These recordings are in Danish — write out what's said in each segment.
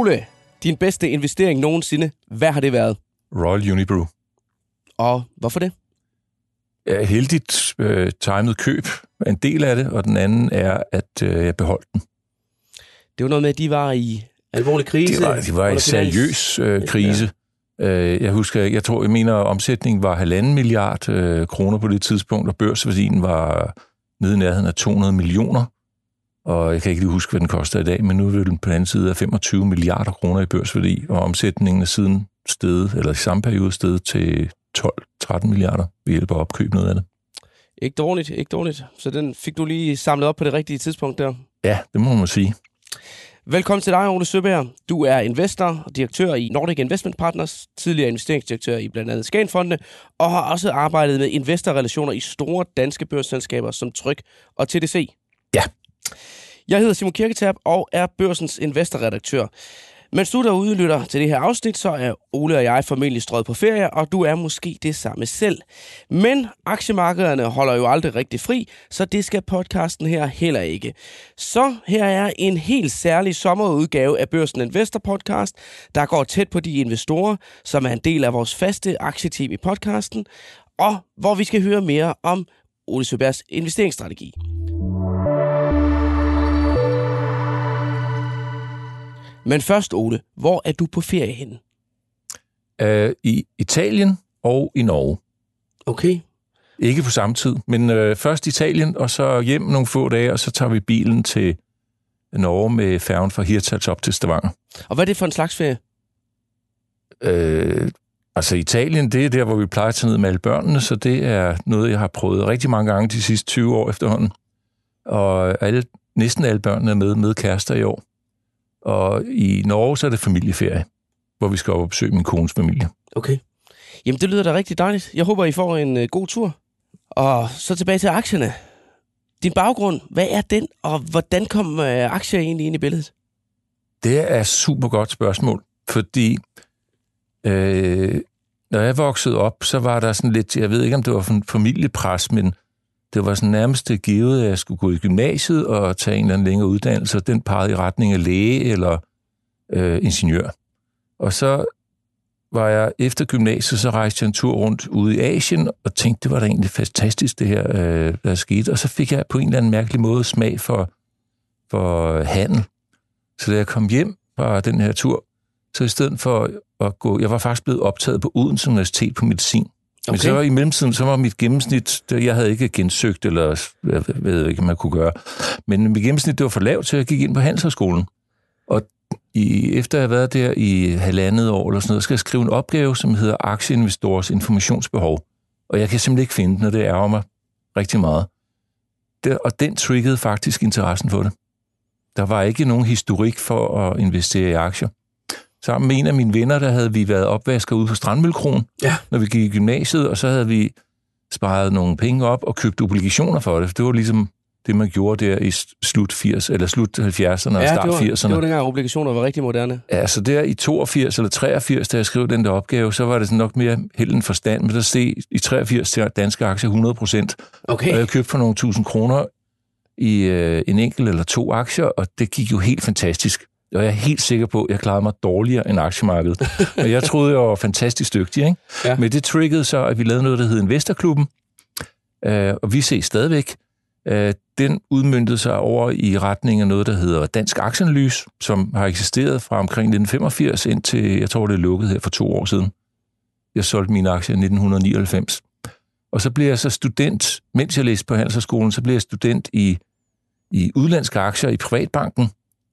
Ole, din bedste investering nogensinde, hvad har det været? Royal Unibrew. Og hvorfor det? er heldigt øh, timet køb en del af det, og den anden er, at øh, jeg beholdt den. Det var noget med, at de var i alvorlig krise. De var, de var i seriøs øh, krise. Ja. Øh, jeg husker, jeg tror, jeg mener, at omsætningen var halvanden milliard øh, kroner på det tidspunkt, og børsværdien var nede i nærheden af 200 millioner. Og jeg kan ikke lige huske, hvad den koster i dag, men nu er den på den anden side af 25 milliarder kroner i børsværdi, og omsætningen er siden stedet, eller i samme periode stedet til 12-13 milliarder ved hjælp af opkøb noget af det. Ikke dårligt, ikke dårligt. Så den fik du lige samlet op på det rigtige tidspunkt der. Ja, det må man sige. Velkommen til dig, Ole Søberg. Du er investor og direktør i Nordic Investment Partners, tidligere investeringsdirektør i blandt andet Skagenfondene, og har også arbejdet med investorrelationer i store danske børsselskaber som Tryk og TDC. Jeg hedder Simon Kirketab og er børsens investorredaktør. Mens du derude lytter til det her afsnit, så er Ole og jeg formentlig strøget på ferie, og du er måske det samme selv. Men aktiemarkederne holder jo aldrig rigtig fri, så det skal podcasten her heller ikke. Så her er en helt særlig sommerudgave af Børsen Investor Podcast, der går tæt på de investorer, som er en del af vores faste aktieteam i podcasten, og hvor vi skal høre mere om Ole Søbergs investeringsstrategi. Men først, Ole, hvor er du på ferie henne? Uh, I Italien og i Norge. Okay. Ikke på samme tid, men uh, først Italien, og så hjem nogle få dage, og så tager vi bilen til Norge med færgen fra Hirtshals op til Stavanger. Og hvad er det for en slags ferie? Uh, altså Italien, det er der, hvor vi plejer at tage ned med alle børnene, så det er noget, jeg har prøvet rigtig mange gange de sidste 20 år efterhånden. Og alle, næsten alle børnene er med, med kærester i år. Og i Norge, så er det familieferie, hvor vi skal op og besøge min kones familie. Okay. Jamen, det lyder da rigtig dejligt. Jeg håber, I får en uh, god tur. Og så tilbage til aktierne. Din baggrund, hvad er den, og hvordan kom uh, aktier egentlig ind i billedet? Det er et super godt spørgsmål, fordi øh, når jeg voksede op, så var der sådan lidt, jeg ved ikke, om det var en familiepres, men det var sådan nærmest givet, at jeg skulle gå i gymnasiet og tage en eller anden længere uddannelse, og den pegede i retning af læge eller øh, ingeniør. Og så var jeg efter gymnasiet, så rejste jeg en tur rundt ude i Asien, og tænkte, det var da egentlig fantastisk, det her, øh, der skete. Og så fik jeg på en eller anden mærkelig måde smag for, for handel. Så da jeg kom hjem fra den her tur, så i stedet for at gå, jeg var faktisk blevet optaget på Odense Universitet på medicin, Okay. Men så var i mellemtiden, så var mit gennemsnit, jeg havde ikke gensøgt, eller jeg ved ikke, man kunne gøre, men mit gennemsnit, det var for lavt, så jeg gik ind på Handelshøjskolen. Og i, efter jeg har været der i halvandet år eller sådan noget, skal jeg skrive en opgave, som hedder Aktieinvestors informationsbehov. Og jeg kan simpelthen ikke finde den, og det ærger mig rigtig meget. Det, og den triggede faktisk interessen for det. Der var ikke nogen historik for at investere i aktier sammen med en af mine venner, der havde vi været opvasker ude på Strandmølkron, ja. når vi gik i gymnasiet, og så havde vi sparet nogle penge op og købt obligationer for det. Det var ligesom det, man gjorde der i slut 80, eller slut 70'erne og start 80'erne. det var dengang obligationer var rigtig moderne. Ja, så der i 82 eller 83, da jeg skrev den der opgave, så var det sådan nok mere held end forstand, men der se i 83 til danske aktier 100 procent. Okay. Og jeg købte for nogle tusind kroner i øh, en enkelt eller to aktier, og det gik jo helt fantastisk og jeg er helt sikker på, at jeg klarede mig dårligere end aktiemarkedet. Men jeg troede, jeg var fantastisk dygtig. Ikke? Ja. Men det triggede så, at vi lavede noget, der hed Investorklubben, øh, og vi ses stadigvæk. Øh, den udmyndtede sig over i retning af noget, der hedder Dansk Aktieanalyse, som har eksisteret fra omkring 1985 indtil, jeg tror, det er lukket her for to år siden. Jeg solgte mine aktier i 1999. Og så blev jeg så student, mens jeg læste på Handelshøjskolen, så blev jeg student i, i udlandske aktier i Privatbanken,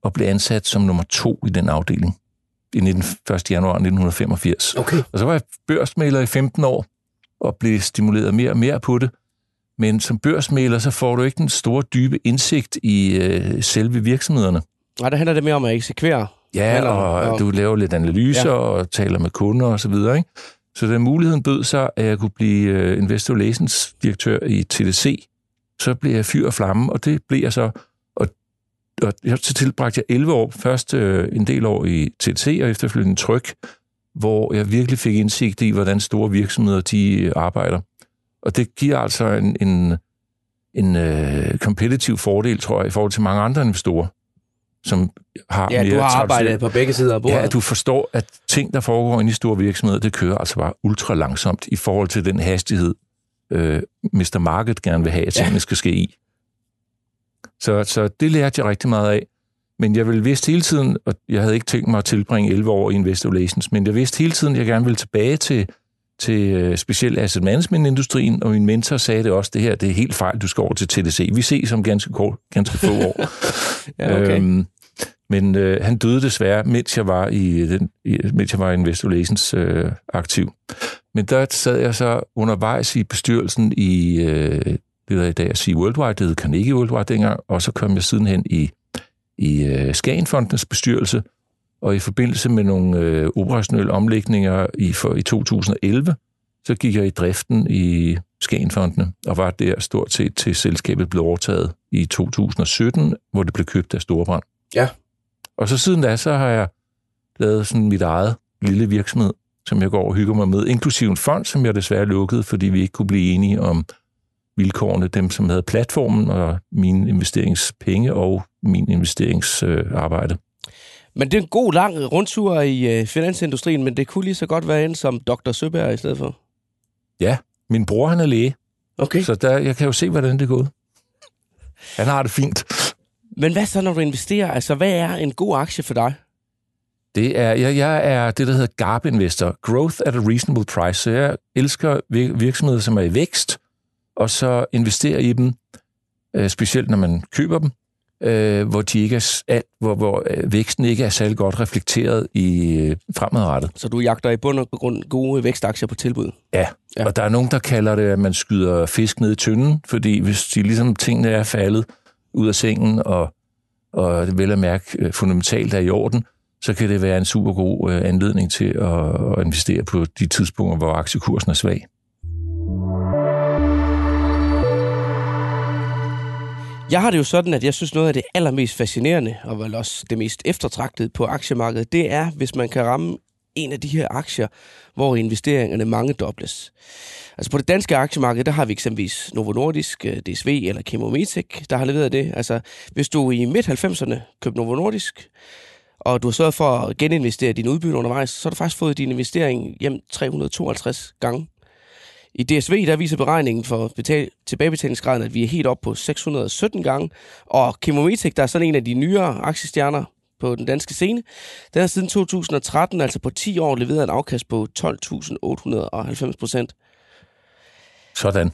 og blev ansat som nummer to i den afdeling i 1. januar 1985. Okay. Og så var jeg børsmaler i 15 år og blev stimuleret mere og mere på det. Men som børsmaler, så får du ikke den store, dybe indsigt i øh, selve virksomhederne. Nej, der handler det mere om at eksekvere. Ja, og, og du laver lidt analyser ja. og taler med kunder og så videre. Ikke? Så da muligheden bød sig, at jeg kunne blive øh, investor relations direktør i TDC, så blev jeg fyr og flamme, og det blev jeg så og så tilbragte jeg 11 år, først øh, en del år i TT og efterfølgende Tryk, hvor jeg virkelig fik indsigt i, hvordan store virksomheder de øh, arbejder. Og det giver altså en, en, en uh, competitive fordel, tror jeg, i forhold til mange andre investorer, som har Ja, mere du har arbejdet på begge sider af bordet. Ja, at du forstår, at ting, der foregår inde i store virksomheder, det kører altså bare ultra langsomt i forhold til den hastighed, øh, Mr. Market gerne vil have, at tingene ja. skal ske i. Så, så det lærte jeg rigtig meget af. Men jeg ville vidste hele tiden, og jeg havde ikke tænkt mig at tilbringe 11 år i Investor Relations, men jeg vidste hele tiden, at jeg gerne ville tilbage til, til øh, specielt asset management-industrien, og min mentor sagde det også, det her det er helt fejl, du skal over til TDC. Vi ses om ganske, kort, ganske få år. Ja, okay. Øhm, men øh, han døde desværre, mens jeg var i, den, i mens jeg var i Investor Relations øh, aktiv. Men der sad jeg så undervejs i bestyrelsen i øh, det der i dag at sige Worldwide, det hed Carnegie Worldwide dengang, og så kom jeg sidenhen i, i øh, Skagenfondens bestyrelse, og i forbindelse med nogle øh, operationelle omlægninger i, for, i 2011, så gik jeg i driften i Skagenfondene, og var der stort set til selskabet blev overtaget i 2017, hvor det blev købt af Storebrand. Ja. Og så siden da, så har jeg lavet sådan mit eget lille virksomhed, som jeg går og hygger mig med, inklusive en fond, som jeg desværre lukkede, fordi vi ikke kunne blive enige om vilkårene, dem som havde platformen og mine investeringspenge og min investeringsarbejde. Men det er en god lang rundtur i øh, finansindustrien, men det kunne lige så godt være en som Dr. Søberg i stedet for. Min bror, han er læge, Okay. så der, jeg kan jo se, hvordan det er gået. Han har det fint. Men hvad så, når du investerer? Altså, hvad er en god aktie for dig? Det er, jeg, jeg er det, der hedder GARP-investor, Growth at a Reasonable Price. Så jeg elsker vir- virksomheder, som er i vækst, og så investerer i dem, øh, specielt når man køber dem, øh, hvor, de ikke er, alt, hvor, hvor øh, væksten ikke er særlig godt reflekteret i øh, fremadrettet. Så du jagter i bund og grund gode vækstaktier på tilbud. Ja. Ja. ja, og der er nogen, der kalder det, at man skyder fisk ned i tynden, fordi hvis de ligesom tingene er faldet ud af sengen, og, og det vel at mærke øh, fundamentalt er i orden, så kan det være en super god øh, anledning til at, at investere på de tidspunkter, hvor aktiekursen er svag. Jeg har det jo sådan, at jeg synes noget af det allermest fascinerende, og vel også det mest eftertragtede på aktiemarkedet, det er, hvis man kan ramme en af de her aktier, hvor investeringerne mange dobles. Altså på det danske aktiemarked, der har vi eksempelvis Novo Nordisk, øh, DSV eller Chemometec, der har leveret det. Altså hvis du i midt-90'erne købte Novo Nordisk, og du har sørget for at geninvestere dine udbytte undervejs, så har du faktisk fået din investering hjem 352 gange. I DSV, der viser beregningen for betal- tilbagebetalingsgraden, at vi er helt op på 617 gange. Og Chemometec, der er sådan en af de nyere aktiestjerner på den danske scene, den har siden 2013, altså på 10 år, leveret en afkast på 12.890 procent. Sådan.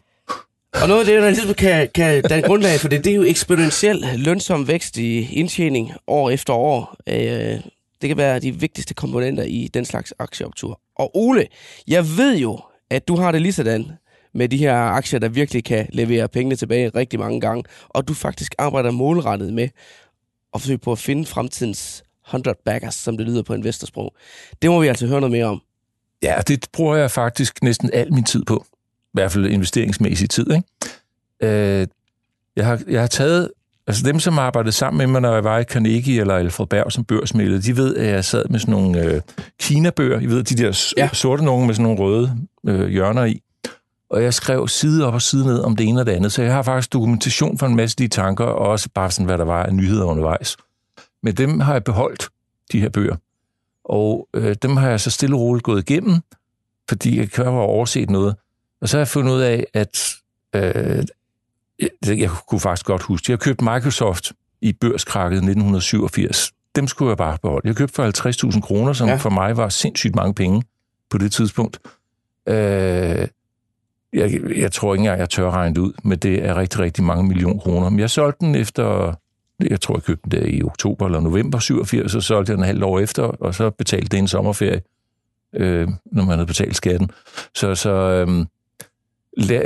Og noget af det, der ligesom kan, kan danne grundlag for det, det er jo eksponentiel lønsom vækst i indtjening år efter år. Øh, det kan være de vigtigste komponenter i den slags aktieoptur. Og Ole, jeg ved jo, at du har det lige sådan med de her aktier, der virkelig kan levere pengene tilbage rigtig mange gange, og du faktisk arbejder målrettet med at forsøge på at finde fremtidens 100 baggers, som det lyder på investorsprog. Det må vi altså høre noget mere om. Ja, det bruger jeg faktisk næsten al min tid på. I hvert fald investeringsmæssig tid. Ikke? Øh, jeg, har, jeg har taget... Altså dem, som arbejdede sammen med mig, når jeg var i Carnegie eller Alfred Berg som børsmælder, de ved, at jeg sad med sådan nogle øh, Kina-bøger. I ved, de der Ja. sorte nogen med sådan nogle røde øh, hjørner i. Og jeg skrev side op og side ned om det ene og det andet, så jeg har faktisk dokumentation for en masse af de tanker, og også bare sådan, hvad der var af nyheder undervejs. Men dem har jeg beholdt, de her bøger. Og øh, dem har jeg så stille og roligt gået igennem, fordi jeg kan have overset noget. Og så har jeg fundet ud af, at øh, jeg, jeg kunne faktisk godt huske, jeg købte Microsoft i børskrakket 1987. Dem skulle jeg bare beholde. Jeg købte for 50.000 kroner, som Ja. for mig var sindssygt mange penge på det tidspunkt. Øh, jeg, jeg tror ikke engang, jeg tør regne det ud, men det er rigtig, rigtig mange millioner kroner. Men jeg solgte den efter, jeg tror, jeg købte den der i oktober eller november 87, så solgte jeg den halvt år efter, og så betalte det en sommerferie, øh, når man havde betalt skatten. Så, så øh,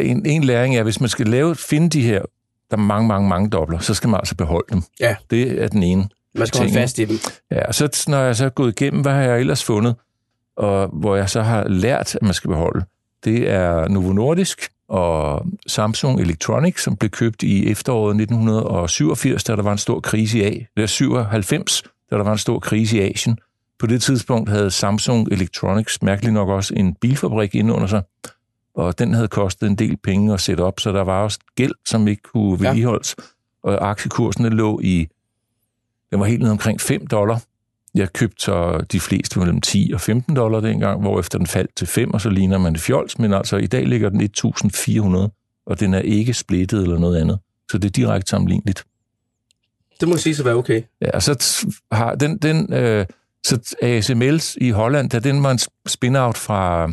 en, en læring er, hvis man skal lave, finde de her, der er mange, mange, mange dobler, så skal man altså beholde dem. Ja. Det er den ene. Man skal holde Ting, fast i dem. Ja, og så når jeg så er gået igennem, hvad har jeg ellers fundet, og hvor jeg så har lært, at man skal beholde, det er Novo Nordisk og Samsung Electronics, som blev købt i efteråret 1987, da der var en stor krise i A. Det er 97, da der var en stor krise i Asien. På det tidspunkt havde Samsung Electronics mærkeligt nok også en bilfabrik inde under sig, og den havde kostet en del penge at sætte op, så der var også gæld, som ikke kunne Ja. vedligeholdes, og aktiekursen lå i Den var helt ned omkring 5 dollar. Jeg købte så de fleste mellem 10 og 15 dollar dengang, hvor efter den faldt til 5, og så ligner man det fjols, men altså i dag ligger den 1400, og den er ikke splittet eller noget andet. Så det er direkte sammenligneligt. Det må sige at være okay. Ja, og så har den, den øh, så ASML i Holland, da den var en spin-out fra,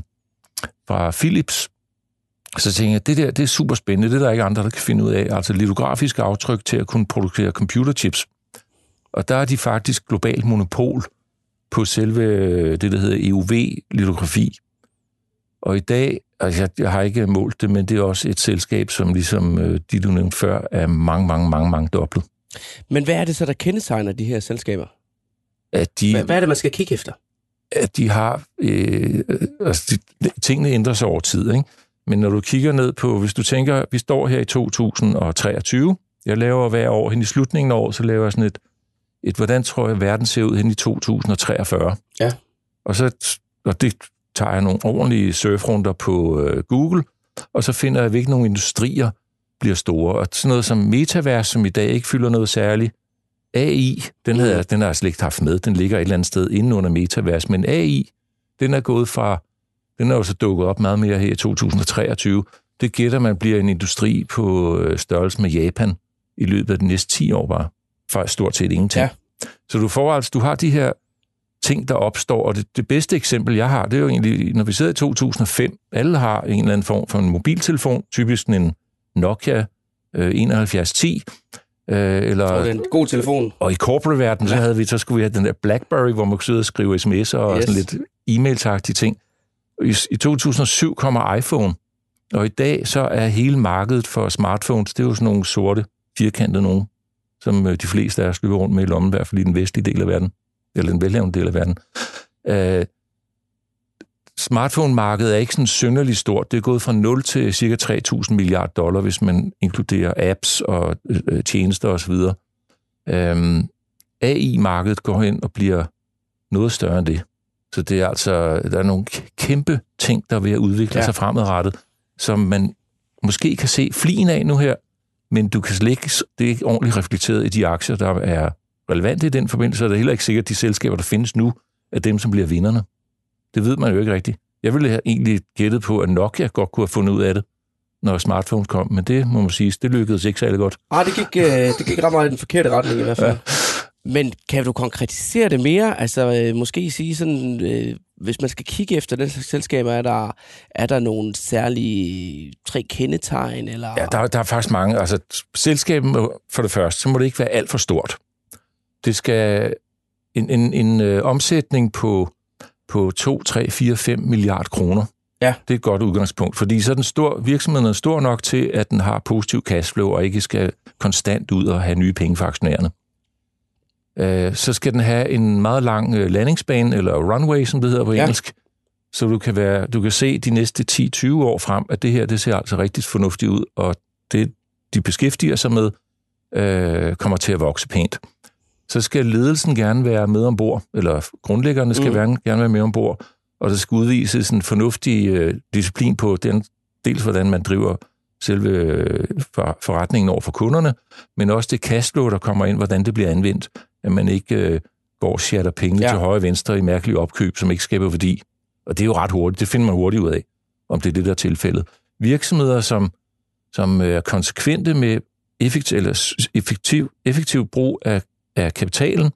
fra Philips, så tænkte jeg, det der, det er super spændende, det er der ikke andre, der kan finde ud af. Altså litografiske aftryk til at kunne producere computerchips. Og der er de faktisk globalt monopol på selve det, der hedder EUV-litografi. Og i dag, altså jeg, jeg har ikke målt det, men det er også et selskab, som ligesom øh, de, du nævnte før, er mange, mange, mange, mange dobbelt. Men hvad er det så, der kendetegner de her selskaber? At de, Hvad, hvad er det, man skal kigge efter? at de har... Øh, altså, de, tingene ændrer sig over tid, ikke? Men når du kigger ned på, hvis du tænker, vi står her i 2023, jeg laver hver år, hen i slutningen af året, så laver jeg sådan et, et hvordan tror jeg, verden ser ud hen i 2043. Ja. Og så og det tager jeg nogle ordentlige surfrunder på øh, Google, og så finder jeg, hvilke nogle industrier bliver store. Og sådan noget som metavers, som i dag ikke fylder noget særligt. AI, den, havde, den har jeg slet ikke haft med. Den ligger et eller andet sted inde under metavers. Men AI, den er gået fra... Den er jo så dukket op meget mere her i 2023. Det gætter man bliver en industri på øh, størrelse med Japan i løbet af de næste 10 år bare. Faktisk stort set ingenting. Ja. Så du får altså, du har de her ting, der opstår, og det, det bedste eksempel, jeg har, det er jo egentlig, når vi sidder i 2005, alle har en eller anden form for en mobiltelefon, typisk en Nokia øh, 7110, øh, eller... Og en god telefon. Og i corporate-verdenen, så, havde vi, så skulle vi have den der BlackBerry, hvor man kunne sidde og skrive sms'er og Yes. sådan lidt e-mailsagtige ting. I, I 2007 kommer iPhone, og i dag så er hele markedet for smartphones, det er jo sådan nogle sorte, firkantede nogen, som øh, de fleste af os løber rundt med i lommen, i hvert fald i den vestlige del af verden, eller den velhavende del af verden. Øh, smartphone-markedet er ikke sådan synderligt stort. Det er gået fra 0 til cirka 3.000 milliarder dollar, hvis man inkluderer apps og øh, øh tjenester osv. Øhm, AI-markedet går hen og bliver noget større end det. Så det er altså, der er nogle kæmpe ting, der er ved at udvikle Ja. sig fremadrettet, som man måske kan se flien af nu her, men du kan slet ikke, det er ikke ordentligt reflekteret i de aktier, der er relevante i den forbindelse, og det er heller ikke sikkert, at de selskaber, der findes nu, er dem, som bliver vinderne. Det ved man jo ikke rigtigt. Jeg ville have egentlig gættet på, at Nokia godt kunne have fundet ud af det, når smartphones kom, men det må man sige, det lykkedes ikke særlig godt. Ah, det gik, øh, det gik ret meget i den forkerte retning i hvert fald. Ja. Men kan du konkretisere det mere? Altså øh, måske sige sådan, øh, hvis man skal kigge efter den slags selskaber, er der, er der nogle særlige tre kendetegn? Eller? Ja, der, der er faktisk mange. Altså, selskabet må, for det første, så må det ikke være alt for stort. Det skal en, en, en øh, omsætning på, på 2, 3, 4, 5 milliarder kroner. Ja. Det er et godt udgangspunkt, fordi så er den stor, virksomheden er stor nok til, at den har positiv cashflow og ikke skal konstant ud og have nye penge for aktionærerne. Øh, så skal den have en meget lang øh, landingsbane, eller runway, som det hedder på Ja. engelsk, så du kan, være, du kan se de næste 10-20 år frem, at det her det ser altså rigtig fornuftigt ud, og det, de beskæftiger sig med, øh, kommer til at vokse pænt. Så skal ledelsen gerne være med ombord, eller grundlæggerne skal Mm. gerne, gerne være med ombord, og der skal udvises en fornuftig øh, disciplin på den, dels hvordan man driver selve øh, for, forretningen over for kunderne, men også det cashflow, der kommer ind, hvordan det bliver anvendt, at man ikke øh, går og shatter pengene Ja. til højre og venstre i mærkelige opkøb, som ikke skaber værdi. Og det er jo ret hurtigt, det finder man hurtigt ud af, om det er det, der er tilfældet. Virksomheder, som, som er konsekvente med effektiv, eller effektiv, effektiv brug af, af kapitalen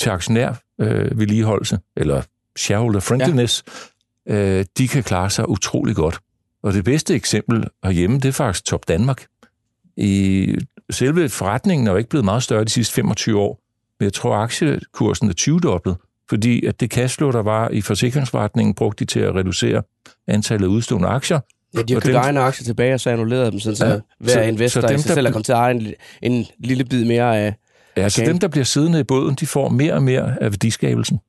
til aktionær øh, vedligeholdelse, eller shareholder friendliness, ja. øh, de kan klare sig utrolig godt. Og det bedste eksempel herhjemme, det er faktisk Top Danmark. I selve forretningen er jo ikke blevet meget større de sidste 25 år, jeg tror, aktiekursen er 20-dobblet, fordi at det cashflow, der var i forsikringsforretningen, brugte de til at reducere antallet af udstående aktier. Ja, de har købt egne aktier tilbage, og så annullerede dem, sådan, så Ja, hver så- investor så i dem, sig der selv er kommet til at eje en, en lille bid mere af... Ja, så dem, der bliver siddende i båden, de får mere og mere af værdiskabelsen.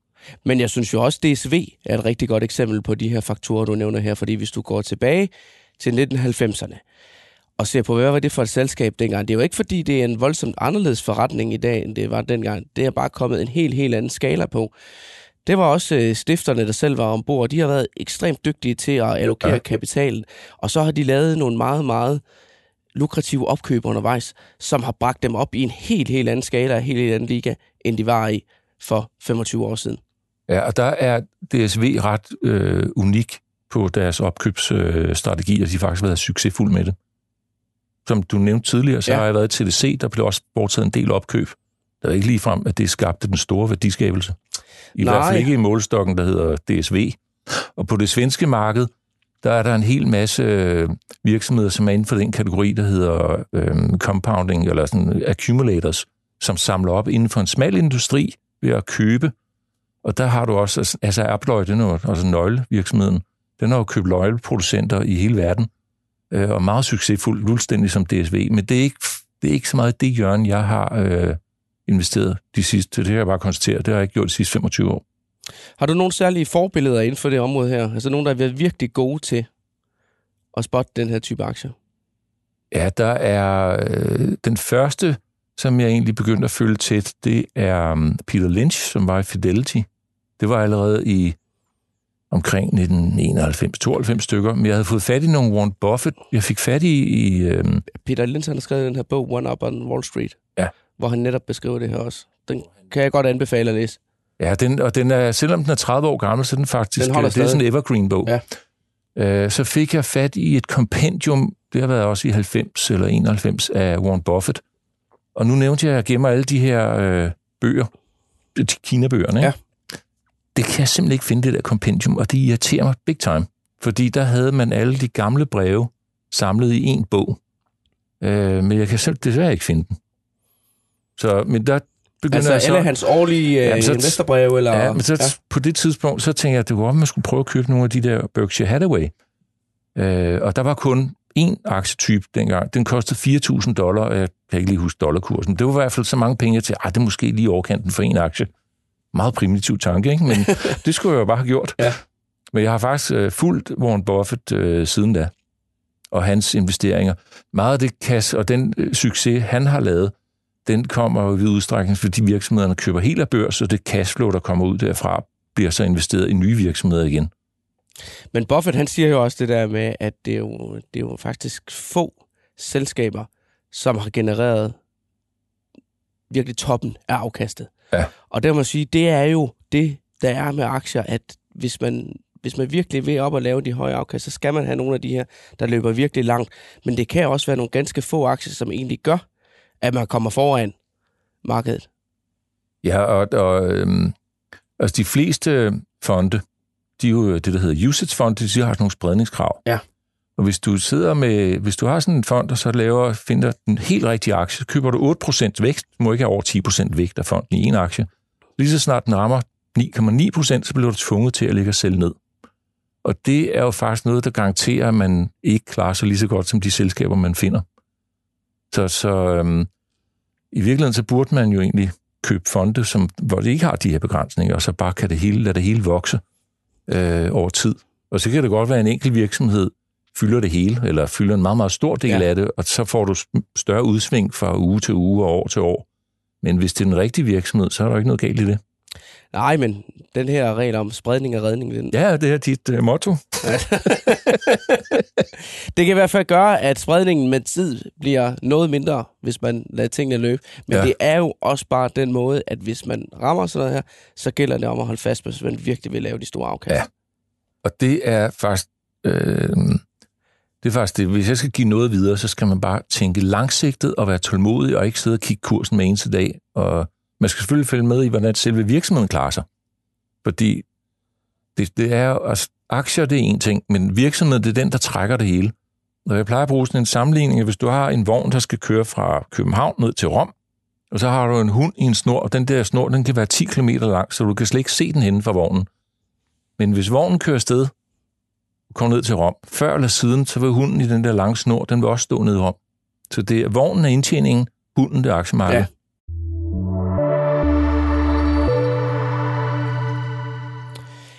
Men jeg synes jo også, DSV er et rigtig godt eksempel på de her faktorer, du nævner her, fordi hvis du går tilbage til 1990'erne og ser på, hvad var det for et selskab dengang, det er jo ikke fordi, det er en voldsomt anderledes forretning i dag, end det var dengang. Det er bare kommet en helt, helt anden skala på. Det var også øh, stifterne, der selv var ombord. De har været ekstremt dygtige til at allokere ja. Kapitalen, og så har de lavet nogle meget, meget lukrative opkøb undervejs, som har bragt dem op i en helt, helt anden skala og en helt, helt anden liga, end de var i for 25 år siden. Ja, og der er DSV ret øh, unik på deres opkøbsstrategi, og de har faktisk været succesfulde med det. Som du nævnte tidligere, så ja. har jeg været til TDC, der blev også foretaget en del opkøb. Der er ikke lige frem, at det skabte den store værdiskabelse. I Nej. hvert fald ikke i målstokken, der hedder DSV. Og på det svenske marked, der er der en hel masse øh, virksomheder, som er inden for den kategori, der hedder øh, compounding, eller sådan accumulators, som samler op inden for en smal industri ved at købe. Og der har du også, altså Abloy, den er altså nøglevirksomheden, den har jo købt løgleproducenter i hele verden, øh, og meget succesfuld, fuldstændig som DSV. Men det er ikke, det er ikke så meget det hjørne, jeg har øh, investeret de sidste, det har jeg bare konstateret, det har jeg ikke gjort de sidste 25 år. Har du nogle særlige forbilleder inden for det område her? Altså nogen, der er virkelig gode til at spotte den her type aktier? Ja, der er øh, den første, som jeg egentlig begyndte at følge tæt, det er um, Peter Lynch, som var i Fidelity. Det var allerede i omkring 1991-92 stykker, men jeg havde fået fat i nogle Warren Buffett. Jeg fik fat i... i øhm... Peter Lynch har skrevet den her bog, One Up on Wall Street, ja. hvor han netop beskriver det her også. Den kan jeg godt anbefale at læse. Ja, den, og den er, selvom den er 30 år gammel, så er den faktisk... Den det er sådan en evergreen-bog. Ja. Øh, så fik jeg fat i et kompendium, det har været også i 90 eller 91, af Warren Buffett. Og nu nævnte jeg, at jeg gemmer alle de her øh, bøger, de Kina-bøgerne, ikke? Ja det kan jeg simpelthen ikke finde, det der kompendium, og det irriterer mig big time. Fordi der havde man alle de gamle breve samlet i en bog. Øh, men jeg kan selv desværre ikke finde den. Så, men der begynder altså jeg så... alle hans årlige øh, ja, så, investorbreve? Eller... Ja, men så, ja. på det tidspunkt, så tænkte jeg, at det var, at man skulle prøve at købe nogle af de der Berkshire Hathaway. Øh, og der var kun én aktietype dengang. Den kostede 4.000 dollar, jeg kan ikke lige huske dollarkursen. Det var i hvert fald så mange penge til, at det måske lige overkanten for en aktie. Meget primitiv tanke, ikke? men det skulle jeg jo bare have gjort. Ja. Men jeg har faktisk øh, fulgt Warren Buffett øh, siden da, og hans investeringer. Meget af det kasse og den øh, succes, han har lavet, den kommer jo i udstrækning, fordi virksomhederne køber helt af børs, og det cashflow, der kommer ud derfra, bliver så investeret i nye virksomheder igen. Men Buffett, han siger jo også det der med, at det er jo, det er jo faktisk få selskaber, som har genereret virkelig toppen af afkastet. Ja. Og der må jeg sige, det er jo det, der er med aktier, at hvis man, hvis man virkelig vil op og lave de høje afkast, så skal man have nogle af de her, der løber virkelig langt. Men det kan også være nogle ganske få aktier, som egentlig gør, at man kommer foran markedet. Ja, og, og øhm, altså de fleste fonde, de er jo det, der hedder usage-fonde, de har sådan nogle spredningskrav. Ja. Og hvis du sidder med, hvis du har sådan en fond, og så laver, finder den helt rigtige aktie, så køber du 8% vækst, du må ikke have over 10% vægt af fonden i en aktie. Lige så snart den rammer 9,9%, så bliver du tvunget til at lægge og sælge ned. Og det er jo faktisk noget, der garanterer, at man ikke klarer sig lige så godt som de selskaber, man finder. Så, så øhm, i virkeligheden, så burde man jo egentlig købe fonde, som, hvor det ikke har de her begrænsninger, og så bare kan det hele, lade det hele vokse øh, over tid. Og så kan det godt være en enkelt virksomhed, fylder det hele, eller fylder en meget, meget stor del ja. af det, og så får du større udsving fra uge til uge og år til år. Men hvis det er den rigtige virksomhed, så er der ikke noget galt i det. Nej, men den her regel om spredning og redning... Den... Ja, det er dit uh, motto. det kan i hvert fald gøre, at spredningen med tid bliver noget mindre, hvis man lader tingene løbe. Men ja. det er jo også bare den måde, at hvis man rammer sådan noget her, så gælder det om at holde fast, hvis man virkelig vil lave de store afkast. Ja, og det er faktisk... Øh, det er faktisk det. Hvis jeg skal give noget videre, så skal man bare tænke langsigtet og være tålmodig og ikke sidde og kigge kursen med eneste dag. Og man skal selvfølgelig følge med i, hvordan selve virksomheden klarer sig. Fordi det, det er altså, aktier det er en ting, men virksomheden det er den, der trækker det hele. Og jeg plejer at bruge sådan en sammenligning, hvis du har en vogn, der skal køre fra København ned til Rom, og så har du en hund i en snor, og den der snor, den kan være 10 km lang, så du kan slet ikke se den henne fra vognen. Men hvis vognen kører sted kom ned til Rom. Før eller siden, så vil hunden i den der lange snor, den vil også stå ned i Rom. Så det er vognen af indtjeningen, hunden det aktiemarked. Ja.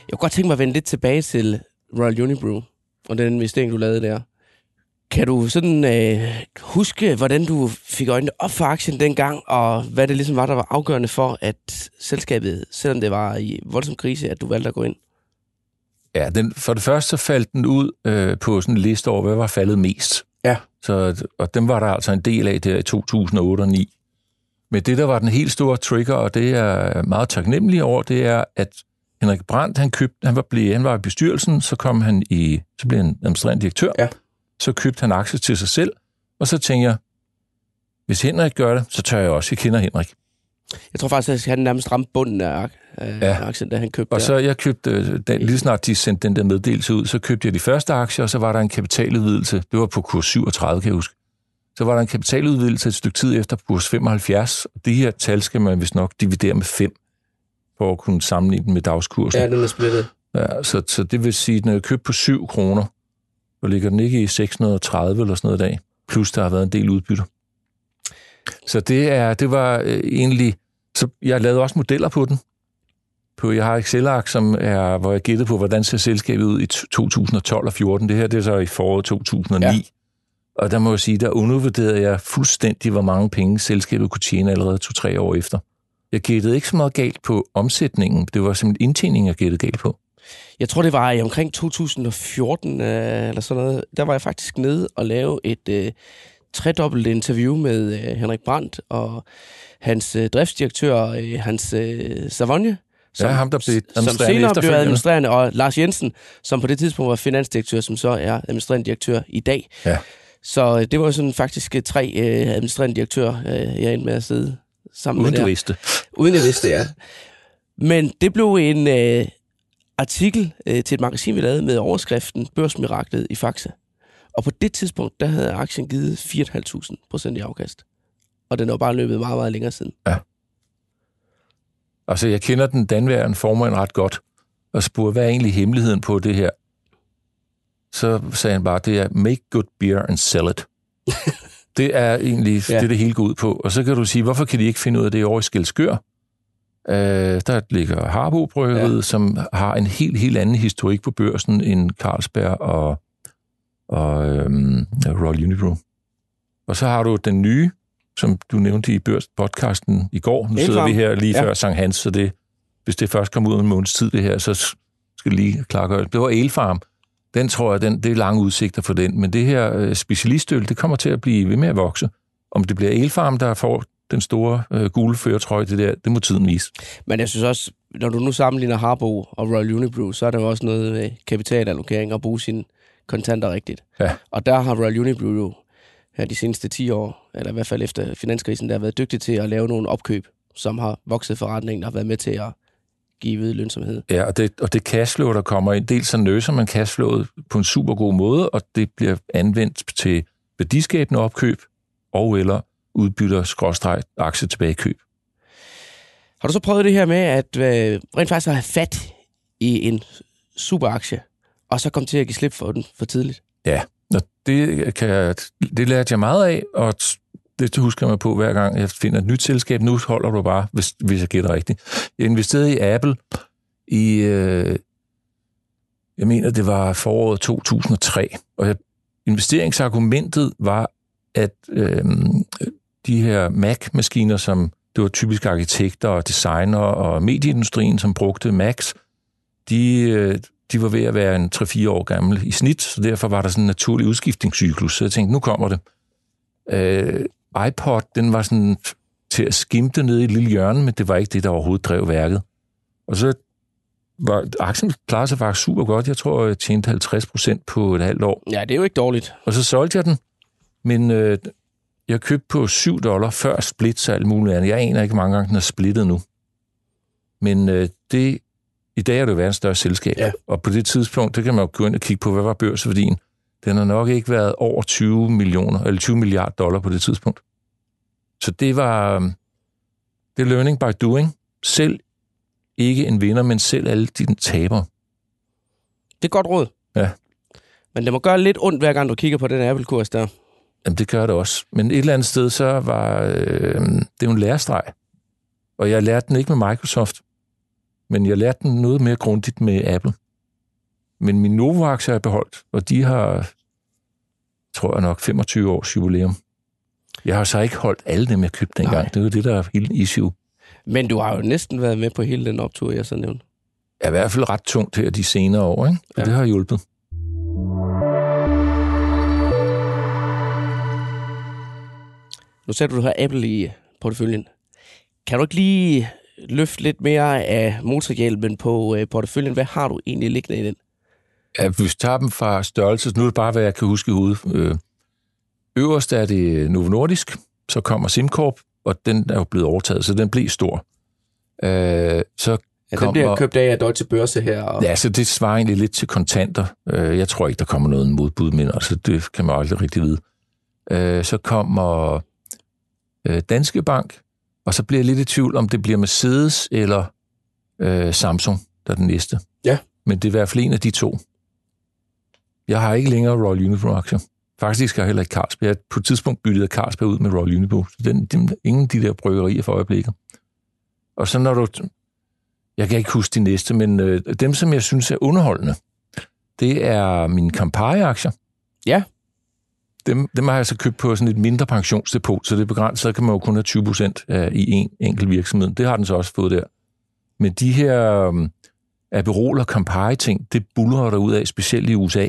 Jeg kunne godt tænke mig at vende lidt tilbage til Royal Unibrew og den investering, du lavede der. Kan du sådan øh, huske, hvordan du fik øjnene op for aktien dengang, og hvad det ligesom var, der var afgørende for, at selskabet, selvom det var i voldsom krise, at du valgte at gå ind? Ja, den, for det første så faldt den ud øh, på sådan en liste over, hvad var faldet mest. Ja. Så, og dem var der altså en del af der i 2008 og 2009. Men det, der var den helt store trigger, og det er meget taknemmelig over, det er, at Henrik Brandt, han, købte, han, var, blevet, han var i bestyrelsen, så kom han i, så blev han administrerende direktør, Ja. så købte han aktier til sig selv, og så tænkte jeg, hvis Henrik gør det, så tør jeg også. Jeg kender Henrik. Jeg tror faktisk, at han nærmest ramte bunden af af Ja. aktien, da han købte Og der. så jeg købte, øh, den, lige snart de sendte den der meddelelse ud, så købte jeg de første aktier, og så var der en kapitaludvidelse. Det var på kurs 37, kan jeg huske. Så var der en kapitaludvidelse et stykke tid efter på kurs 75. Og det her tal skal man vist nok dividere med 5, for at kunne sammenligne den med dagskursen. Ja, den er splittet. Ja, så, så det vil sige, at den er købt på 7 kroner, så ligger den ikke i 630 eller sådan noget i dag. Plus der har været en del udbytter. Så det, er, det var øh, egentlig... Så jeg lavede også modeller på den. På, jeg har Excel-ark, som er, hvor jeg gættede på, hvordan ser selskabet ud i t- 2012 og 14. Det her det er så i foråret 2009. Ja. Ja. Og der må jeg sige, der undervurderede jeg fuldstændig, hvor mange penge selskabet kunne tjene allerede to-tre år efter. Jeg gættede ikke så meget galt på omsætningen. Det var simpelthen indtjeningen, jeg gættede galt på. Jeg tror, det var i omkring 2014 øh, eller sådan noget. Der var jeg faktisk nede og lave et øh, tredobbelt interview med øh, Henrik Brandt og hans øh, driftsdirektør, øh, Hans øh, Savonje, som, Ja, ham, der blev som senere blev administrerende, og Lars Jensen, som på det tidspunkt var finansdirektør, som så er administrerende direktør i dag. Ja. Så øh, det var sådan faktisk øh, tre øh, administrerende direktører, øh, jeg endte med at sidde sammen Uden med du der. vidste. Uden jeg vidste, ja. Men det blev en øh, artikel øh, til et magasin, vi lavede med overskriften Børsmiraklet i Faxe. Og på det tidspunkt, der havde aktien givet 4.500 procent i afkast. Og den var bare løbet meget, meget længere siden. Altså, jeg kender den danværende formand ret godt, og spurgte, hvad er egentlig hemmeligheden på det her? Så sagde han bare, det er make good beer and sell it. det er egentlig Ja. det, det hele går ud på. Og så kan du sige, hvorfor kan de ikke finde ud af det over i Skelskør? Øh, der ligger Harbo Bryggeriet, ja. som har en helt, helt anden historik på børsen end Carlsberg og, og øhm, Royal Unibrew. Og så har du den nye, som du nævnte i børspodcasten i går. Nu sidder vi her lige Ja. før Sankt Hans, så det, hvis det først kommer ud om en måneds tid, det her, så skal det lige klargøre det. Det var Elfarm. Den tror jeg, den, det er lange udsigter for den. Men det her øh, specialistøl, det kommer til at blive ved med at vokse. Om det bliver Elfarm, der får den store øh, gule føretrøje, det der, det må tiden vise. Men jeg synes også, når du nu sammenligner Harbo og Royal Unibrew, så er der jo også noget med kapitalallokering og bruge sine kontanter rigtigt. Ja. Og der har Royal Unibrew jo her de seneste 10 år, eller i hvert fald efter finanskrisen, der har været dygtig til at lave nogle opkøb, som har vokset forretningen og har været med til at give lønsomhed. Ja, og det, og det cashflow, der kommer ind, dels så nøser man cashflowet på en super god måde, og det bliver anvendt til værdiskabende opkøb og eller udbytter skråstreg aktie tilbagekøb. Har du så prøvet det her med, at øh, rent faktisk at have fat i en superaktie, og så komme til at give slip for den for tidligt? Ja, og det, kan jeg, det lærte jeg meget af, og det husker jeg mig på hver gang, jeg finder et nyt selskab. Nu holder du bare, hvis, hvis jeg gætter rigtigt. Jeg investerede i Apple i, øh, jeg mener, det var foråret 2003, og jeg, investeringsargumentet var, at øh, de her Mac-maskiner, som det var typisk arkitekter og designer og medieindustrien, som brugte Macs, de, øh, de var ved at være en 3-4 år gammel i snit, så derfor var der sådan en naturlig udskiftningscyklus. Så jeg tænkte, nu kommer det. Øh, iPod, den var sådan til at skimte ned i et lille hjørne, men det var ikke det, der overhovedet drev værket. Og så var aktien klarede sig faktisk super godt. Jeg tror, jeg tjente 50 procent på et halvt år. Ja, det er jo ikke dårligt. Og så solgte jeg den, men øh, jeg købte på 7 dollar før split og alt muligt andet. Jeg aner ikke, hvor mange gange den er splittet nu. Men øh, det, i dag er det jo verdens største selskab. Ja. Og på det tidspunkt, det kan man jo gå ind og kigge på, hvad var børsværdien. Den har nok ikke været over 20 millioner, eller 20 milliarder dollar på det tidspunkt. Så det var, øh, det er learning by doing. Selv ikke en vinder, men selv alle dine tabere. Det er godt råd. Ja. Men det må gøre lidt ondt, hver gang du kigger på den Apple-kurs der. Jamen, det gør det også. Men et eller andet sted, så var øh, det jo en lærestreg. Og jeg lærte den ikke med Microsoft, men jeg lærte den noget mere grundigt med Apple. Men min Novo-aktier er beholdt, og de har, tror jeg nok, 25 års jubilæum. Jeg har så ikke holdt alle dem, jeg købte dengang. Nej. Det er jo det, der er hele issue. Men du har jo næsten været med på hele den optur, jeg så nævnte. Er i hvert fald ret tungt her de senere år, ikke? Og ja. det har hjulpet. Nu sagde du, du har Apple i porteføljen. Kan du ikke lige løfte lidt mere af motorhjelmen på øh, porteføljen? Hvad har du egentlig liggende i den? Ja, hvis vi tager dem fra størrelse, nu er det bare, hvad jeg kan huske i hovedet. Øh, øverst er det Novo Nordisk, så kommer SimCorp, og den er jo blevet overtaget, så den bliver stor. Øh, så Ja, kommer, den bliver købt af Deutsche Börse her. Og... Ja, så det svarer egentlig lidt til kontanter. Øh, jeg tror ikke, der kommer noget modbud, men altså, det kan man aldrig rigtig vide. Øh, så kommer øh, Danske Bank, og så bliver jeg lidt i tvivl, om det bliver Mercedes eller øh, Samsung, der er den næste. Ja. Men det er i hvert fald en af de to. Jeg har ikke længere Royal Unibrew-aktier. Faktisk har jeg heller ikke Carlsberg. Jeg på et tidspunkt byttede Carlsberg ud med Royal Unibrew. Så den, den, ingen af de der bryggerier for øjeblikket. Og så når du... Jeg kan ikke huske de næste, men øh, dem, som jeg synes er underholdende, det er mine Campari-aktier. Ja. Dem, dem har jeg så købt på sådan et mindre pensionsdepot, så det er begrænset, så kan man jo kun have 20 procent øh, i en enkelt virksomhed. Det har den så også fået der. Men de her um, Aperol og Campari-ting, det buller der ud af, specielt i USA.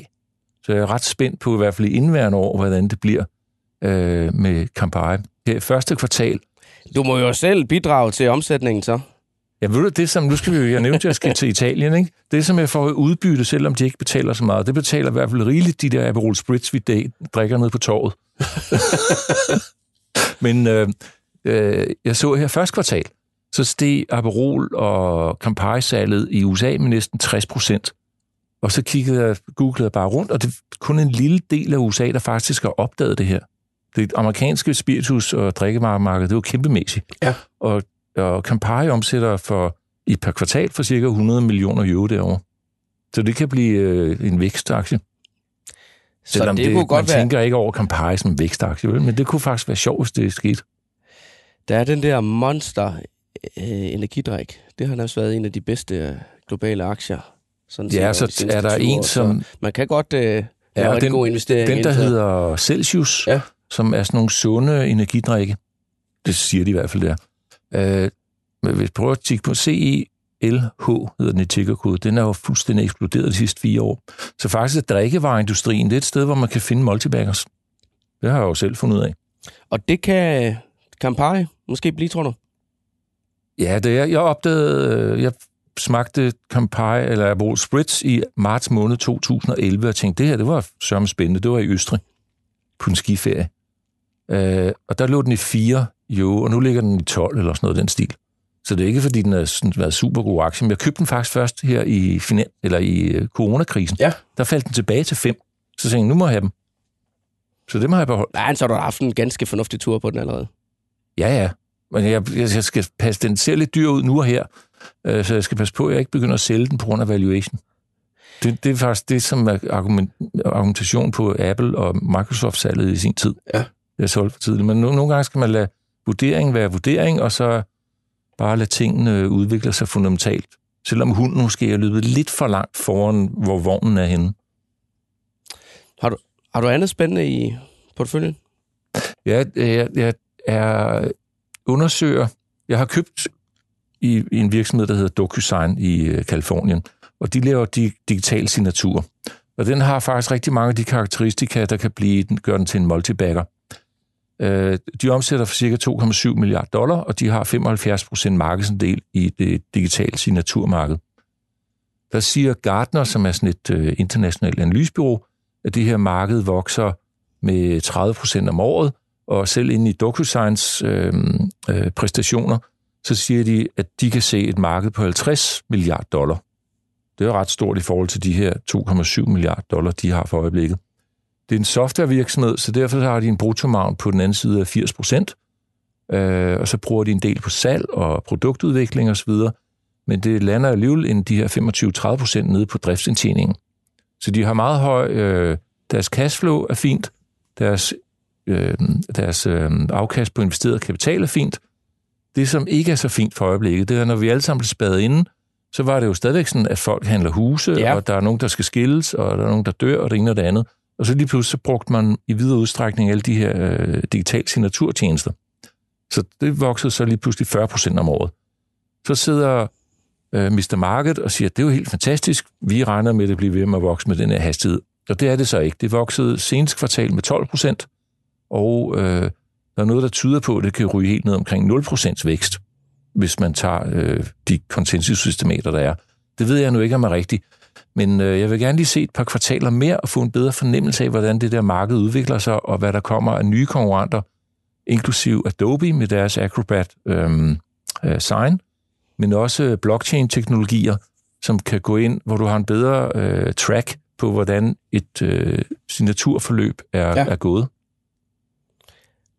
Så jeg er ret spændt på, i hvert fald i indværende år, hvordan det bliver øh, med Campari. Her første kvartal. Du må jo selv bidrage til omsætningen så. Ja, ved du, det som, nu skal vi jo, jeg nævnte, at jeg skal til Italien, ikke? Det som jeg får udbytte, selvom de ikke betaler så meget, det betaler i hvert fald rigeligt de der Aperol Spritz, vi dag, drikker ned på torvet. Men øh, øh, jeg så her første kvartal, så steg Aperol og Campari-salget i USA med næsten 60 procent. Og så kiggede jeg, googlede jeg bare rundt, og det er kun en lille del af USA, der faktisk har opdaget det her. Det amerikanske spiritus- og drikkevaremarked, det var kæmpemæssigt. Ja. Og, og Campari omsætter for, i per kvartal for cirka 100 millioner euro derovre. Så det kan blive øh, en vækstaktie. Så det, det kunne man godt være... tænker ikke over Campari som vækstaktie, men det kunne faktisk være sjovt, hvis det skete. Der er den der Monster øh, energidrik. Det har også været en af de bedste øh, globale aktier. Sådan Ja, så de er der 20 en, år, som- Man kan godt øh, lave Ja, en den- god investering. Den, der indtil- hedder Celsius, Ja. som er sådan nogle sunde energidrikke. Det siger de i hvert fald der. Øh, men hvis vi prøver at kigge på CELH, hedder den i tickerkode, den er jo fuldstændig eksploderet de sidste fire år. Så faktisk er drikkevareindustrien, det er et sted, hvor man kan finde multibaggers. Det har jeg jo selv fundet ud af. Og det kan Campari måske blive, tror du? Ja, det er, jeg opdagede, øh, jeg smagte Campari eller Aperol Spritz i marts måned 2011, og tænkte, det her, det var sørme spændende. Det var i Østrig på en skiferie. Øh, og der lå den i 4 jo, og nu ligger den i 12 eller sådan noget den stil. Så det er ikke, fordi den har sådan været super god aktie, men jeg købte den faktisk først her i, finan- eller i øh, coronakrisen. Ja. Der faldt den tilbage til 5. Så tænkte jeg, nu må jeg have dem. Så det må jeg beholde. Nej, så har du haft en ganske fornuftig tur på den allerede. Ja, ja. Men jeg, jeg, jeg skal passe, den ser lidt dyr ud nu og her, øh, så jeg skal passe på, at jeg ikke begynder at sælge den på grund af valuation. Det, det er faktisk det, som er argument, argumentation på Apple og Microsoft-salget i sin tid. Ja. Jeg solgte for tidligt. Men no, nogle gange skal man lade vurdering være vurdering, og så bare lade tingene udvikle sig fundamentalt. Selvom hunden måske er løbet lidt for langt foran, hvor vognen er henne. Har du, har du andet spændende i porteføljen? Jeg, jeg, jeg er undersøger. Jeg har købt i, i en virksomhed, der hedder DocuSign i øh, Kalifornien, og de laver de, digital signatur. Og den har faktisk rigtig mange af de karakteristika, der kan blive, den, gøre den til en multibagger. Øh, de omsætter for cirka 2,7 milliarder dollar, og de har 75% markedsandel i det digitale signaturmarked. Der siger Gartner, som er sådan et øh, internationalt analysebyrå, at det her marked vokser med 30% om året, og selv inde i DocuSigns øh, øh, præstationer, så siger de, at de kan se et marked på 50 milliarder dollar. Det er ret stort i forhold til de her 2,7 milliarder dollar, de har for øjeblikket. Det er en softwarevirksomhed, så derfor har de en bruttomargin på den anden side af 80 procent, øh, og så bruger de en del på salg og produktudvikling osv., men det lander alligevel end de her 25-30 procent nede på driftsindtjeningen. Så de har meget høj... Øh, deres cashflow er fint, deres øh, deres øh, afkast på investeret kapital er fint. Det, som ikke er så fint for øjeblikket, det er, når vi alle sammen bliver spadet inde, så var det jo stadigvæk sådan, at folk handler huse, ja. og der er nogen, der skal skilles, og der er nogen, der dør, og det ene og det andet. Og så lige pludselig så brugte man i videre udstrækning alle de her øh, digitale signaturtjenester. Så det voksede så lige pludselig 40 procent om året. Så sidder øh, Mr. Market og siger, at det er jo helt fantastisk. Vi regner med, at det bliver ved med at vokse med den her hastighed. Og det er det så ikke. Det voksede senest kvartal med 12 procent, og øh, der er noget, der tyder på, at det kan ryge helt ned omkring 0 procents vækst. hvis man tager øh, de konsensussystemer, der er. Det ved jeg nu ikke, om er rigtigt. Men øh, jeg vil gerne lige se et par kvartaler mere og få en bedre fornemmelse af, hvordan det der marked udvikler sig, og hvad der kommer af nye konkurrenter, inklusiv Adobe med deres Acrobat øh, øh, Sign, men også blockchain-teknologier, som kan gå ind, hvor du har en bedre øh, track på, hvordan et øh, signaturforløb er, ja. er gået.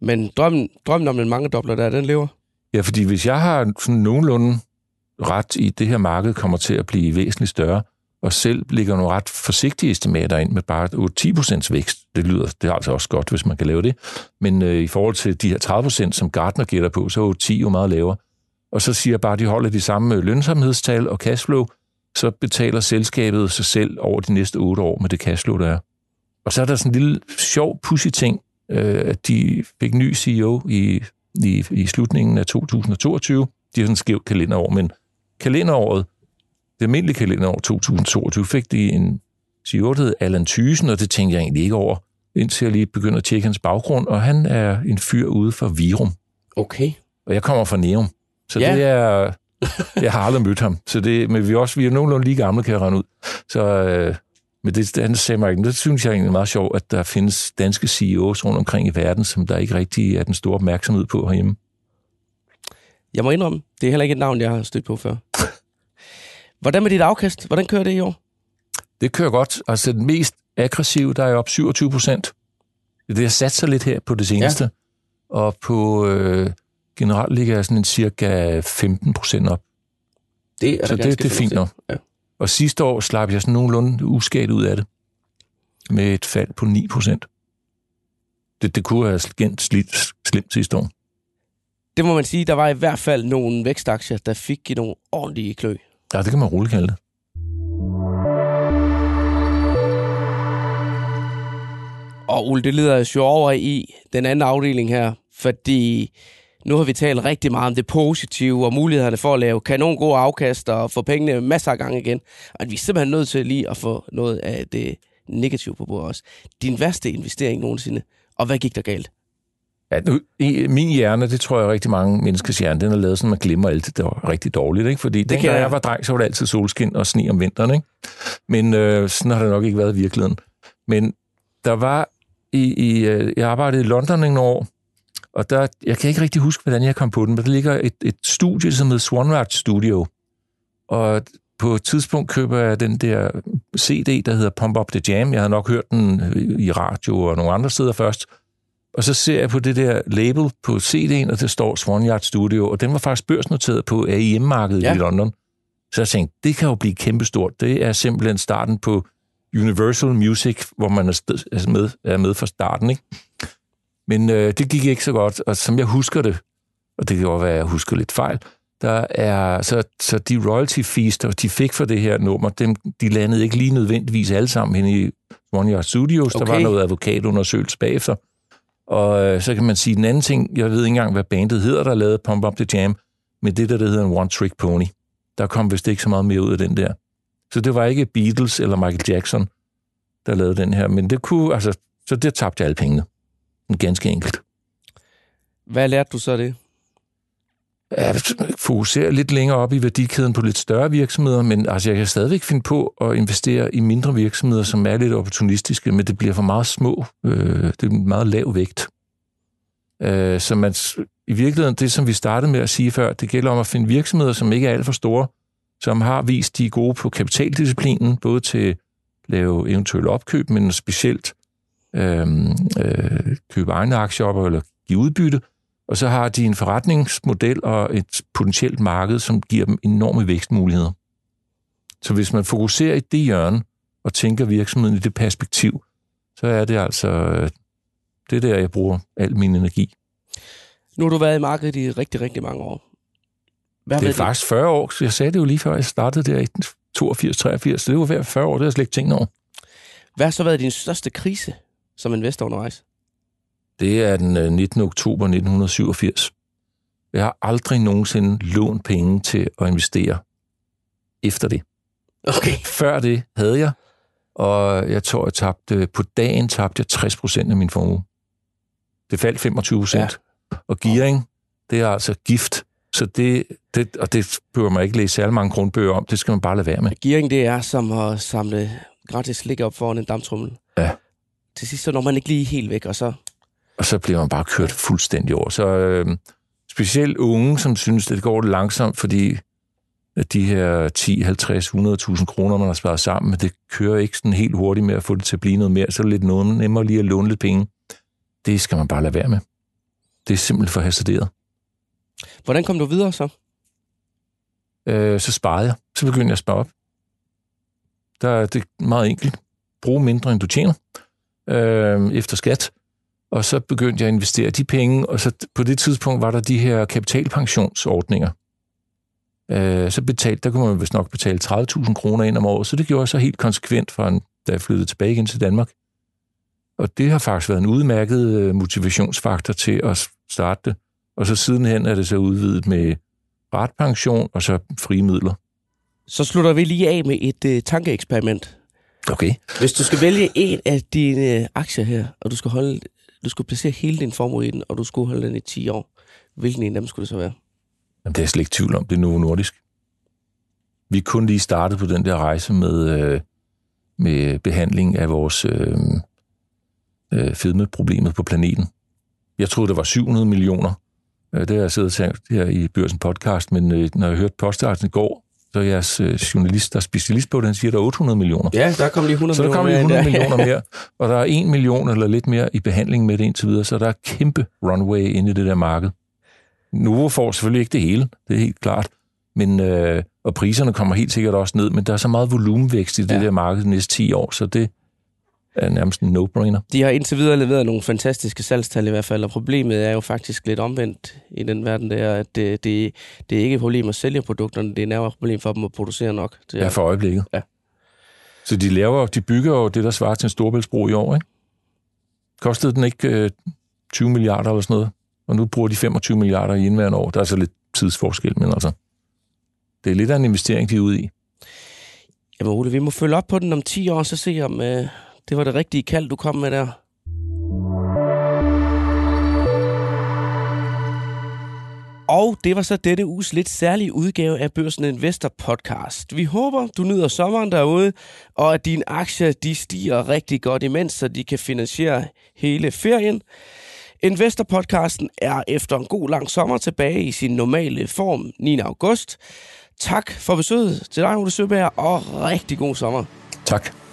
Men drømmen, drømmen om en mange dobler der, den lever? Ja, fordi hvis jeg har sådan nogenlunde ret i, det her marked kommer til at blive væsentligt større, og selv ligger nogle ret forsigtige estimater ind med bare 8-10% vækst. Det lyder det er altså også godt, hvis man kan lave det. Men øh, i forhold til de her 30%, som Gartner gætter på, så er 10 jo meget lavere. Og så siger jeg bare, at de holder de samme øh, lønsomhedstal og cashflow, så betaler selskabet sig selv over de næste 8 år med det cashflow, der er. Og så er der sådan en lille sjov, pussy ting, øh, at de fik ny CEO i, i, i slutningen af 2022. De har sådan en skæv kalenderår, men kalenderåret det almindelige kalenderår 2022 fik de en CEO, der Allan Thysen, og det tænkte jeg egentlig ikke over, indtil jeg lige begynder at tjekke hans baggrund, og han er en fyr ude fra Virum. Okay. Og jeg kommer fra Neum. Så ja. det er... Jeg har aldrig mødt ham. Så det, men vi er også vi er nogenlunde lige gamle, kan jeg rende ud. Så øh, men det, det sagde mig. Det synes jeg egentlig er meget sjovt, at der findes danske CEOs rundt omkring i verden, som der ikke rigtig er den store opmærksomhed på herhjemme. Jeg må indrømme, det er heller ikke et navn, jeg har stødt på før. Hvordan med dit afkast? Hvordan kører det i år? Det kører godt. Altså den mest aggressive, der er op 27 procent. Det har sat sig lidt her på det seneste. Ja. Og på øh, generelt ligger jeg sådan en cirka 15 procent op. Det er Så det, det er fint nok. Ja. Og sidste år slap jeg sådan nogenlunde uskadt ud af det. Med et fald på 9 procent. Det, det kunne have gent slidt slemt sidste år. Det må man sige, der var i hvert fald nogle vækstaktier, der fik nogle ordentlige klø. Ja, det kan man roligt kalde det. Og Ole, det leder os jo over i den anden afdeling her, fordi nu har vi talt rigtig meget om det positive og mulighederne for at lave kanon gode afkast og få pengene masser af gange igen. Og at vi er simpelthen nødt til lige at få noget af det negative på bordet også. Din værste investering nogensinde, og hvad gik der galt? Ja, nu, i min hjerne, det tror jeg rigtig mange menneskers hjerne, den er lavet sådan, man glemmer alt det var rigtig dårligt. Ikke? Fordi det dengang jeg... jeg var dreng, så var det altid solskin og sne om vinteren. Ikke? Men øh, sådan har det nok ikke været i virkeligheden. Men der var i, i øh, jeg arbejdede i London nogle år, og der, jeg kan ikke rigtig huske, hvordan jeg kom på den, men der ligger et, et studie, som hedder Swanrad Studio. Og på et tidspunkt køber jeg den der CD, der hedder Pump Up The Jam. Jeg havde nok hørt den i radio og nogle andre steder først. Og så ser jeg på det der label på CD'en, og der står Swan Studio, og den var faktisk børsnoteret på AIM-markedet ja. i London. Så jeg tænkte, det kan jo blive kæmpestort. Det er simpelthen starten på Universal Music, hvor man er med, er med fra starten. Ikke? Men øh, det gik ikke så godt, og som jeg husker det, og det kan godt være, at jeg husker lidt fejl, der er, så, så de royalty fees, der de fik for det her nummer, dem, de landede ikke lige nødvendigvis alle sammen hen i One Yard Studios. Okay. Der var noget advokatundersøgelse bagefter. Og øh, så kan man sige den anden ting, jeg ved ikke engang, hvad bandet hedder, der lavede Pump Up The Jam, men det der, der hedder en One Trick Pony. Der kom vist ikke så meget mere ud af den der. Så det var ikke Beatles eller Michael Jackson, der lavede den her, men det kunne, altså, så det tabte jeg alle pengene. Ganske enkelt. Hvad lærte du så af det? Ja, fokusere lidt længere op i værdikæden på lidt større virksomheder, men altså, jeg kan stadigvæk finde på at investere i mindre virksomheder, som er lidt opportunistiske, men det bliver for meget små. Øh, det er meget lav vægt. Øh, så man, i virkeligheden, det som vi startede med at sige før, det gælder om at finde virksomheder, som ikke er alt for store, som har vist, de er gode på kapitaldisciplinen, både til at lave eventuelle opkøb, men specielt øh, øh, købe egne aktier eller give udbytte, og så har de en forretningsmodel og et potentielt marked, som giver dem enorme vækstmuligheder. Så hvis man fokuserer i det hjørne og tænker virksomheden i det perspektiv, så er det altså det der, jeg bruger al min energi. Nu har du været i markedet i rigtig, rigtig mange år. Hvad det er faktisk 40 år, så jeg sagde det jo lige før, jeg startede der i 82-83, så det var hver 40 år, det har jeg slet ikke tænkt over. Hvad har så været din største krise som investor undervejs? Det er den 19. Øh, oktober 1987. Jeg har aldrig nogensinde lånt penge til at investere efter det. Okay. Før det havde jeg, og jeg tror, jeg tabte, på dagen tabte jeg 60 procent af min formue. Det faldt 25 procent. Ja. Og gearing, det er altså gift Så det, det, og det behøver man ikke læse særlig mange grundbøger om. Det skal man bare lade være med. Gearing, det er som at samle gratis slik op foran en damptrummel. Ja. Til sidst så når man ikke lige helt væk, og så... Og så bliver man bare kørt fuldstændig over. Så øh, specielt unge, som synes, at det går langsomt, fordi at de her 10, 50, 100.000 kroner, man har sparet sammen, det kører ikke sådan helt hurtigt med at få det til at blive noget mere. Så er det lidt noget nemmere lige at låne lidt penge. Det skal man bare lade være med. Det er simpelthen for hasarderet. Hvordan kom du videre så? Øh, så sparede jeg. Så begyndte jeg at spare op. Der, det er meget enkelt. Brug mindre, end du tjener øh, efter skat. Og så begyndte jeg at investere de penge, og så på det tidspunkt var der de her kapitalpensionsordninger. Øh, så betalte, der kunne man vist nok betale 30.000 kroner ind om året, så det gjorde jeg så helt konsekvent, fra en, da jeg flyttede tilbage igen til Danmark. Og det har faktisk været en udmærket øh, motivationsfaktor til at starte det. Og så sidenhen er det så udvidet med retpension og så frie midler. Så slutter vi lige af med et uh, tankeeksperiment. Okay. Hvis du skal vælge en af dine uh, aktier her, og du skal, holde, du skulle placere hele din formue i den, og du skulle holde den i 10 år, hvilken en af dem skulle det så være? Jamen, det er jeg slet ikke tvivl om. Det er Novo Nordisk. Vi er kun lige startet på den der rejse med, øh, med behandling af vores øh, øh, fedmeproblemet på planeten. Jeg troede, der var 700 millioner. Øh, det har jeg siddet og her i Børsen podcast, men øh, når jeg hørte podcasten i går, så jeres øh, journalist, der er specialist på det, han siger, der er 800 millioner. Ja, der kom lige 100 så der kom lige 100 millioner mere, og der er 1 million eller lidt mere i behandling med det indtil videre, så der er kæmpe runway inde i det der marked. Novo får selvfølgelig ikke det hele, det er helt klart, men, øh, og priserne kommer helt sikkert også ned, men der er så meget volumenvækst i det ja. der marked de næste 10 år, så det er nærmest en no-brainer. De har indtil videre leveret nogle fantastiske salgstal i hvert fald, og problemet er jo faktisk lidt omvendt i den verden, der, at det, det, det er ikke et problem at sælge produkterne, det er nærmere et problem for dem at producere nok. Er, ja, for øjeblikket. Ja. Så de, laver, de bygger jo det, der svarer til en storbæltsbro i år, ikke? Kostede den ikke øh, 20 milliarder eller sådan noget? Og nu bruger de 25 milliarder i indværende år. Der er så lidt tidsforskel, men altså, det er lidt af en investering, de er ude i. Jamen Ole, vi må følge op på den om 10 år, så se om øh, det var det rigtige kald, du kom med der. Og det var så dette uges lidt særlige udgave af Børsen Investor podcast. Vi håber, du nyder sommeren derude, og at dine aktier de stiger rigtig godt imens, så de kan finansiere hele ferien. Investor-podcasten er efter en god lang sommer tilbage i sin normale form 9. august. Tak for besøget til dig, Ole Søberg, og rigtig god sommer. Tak.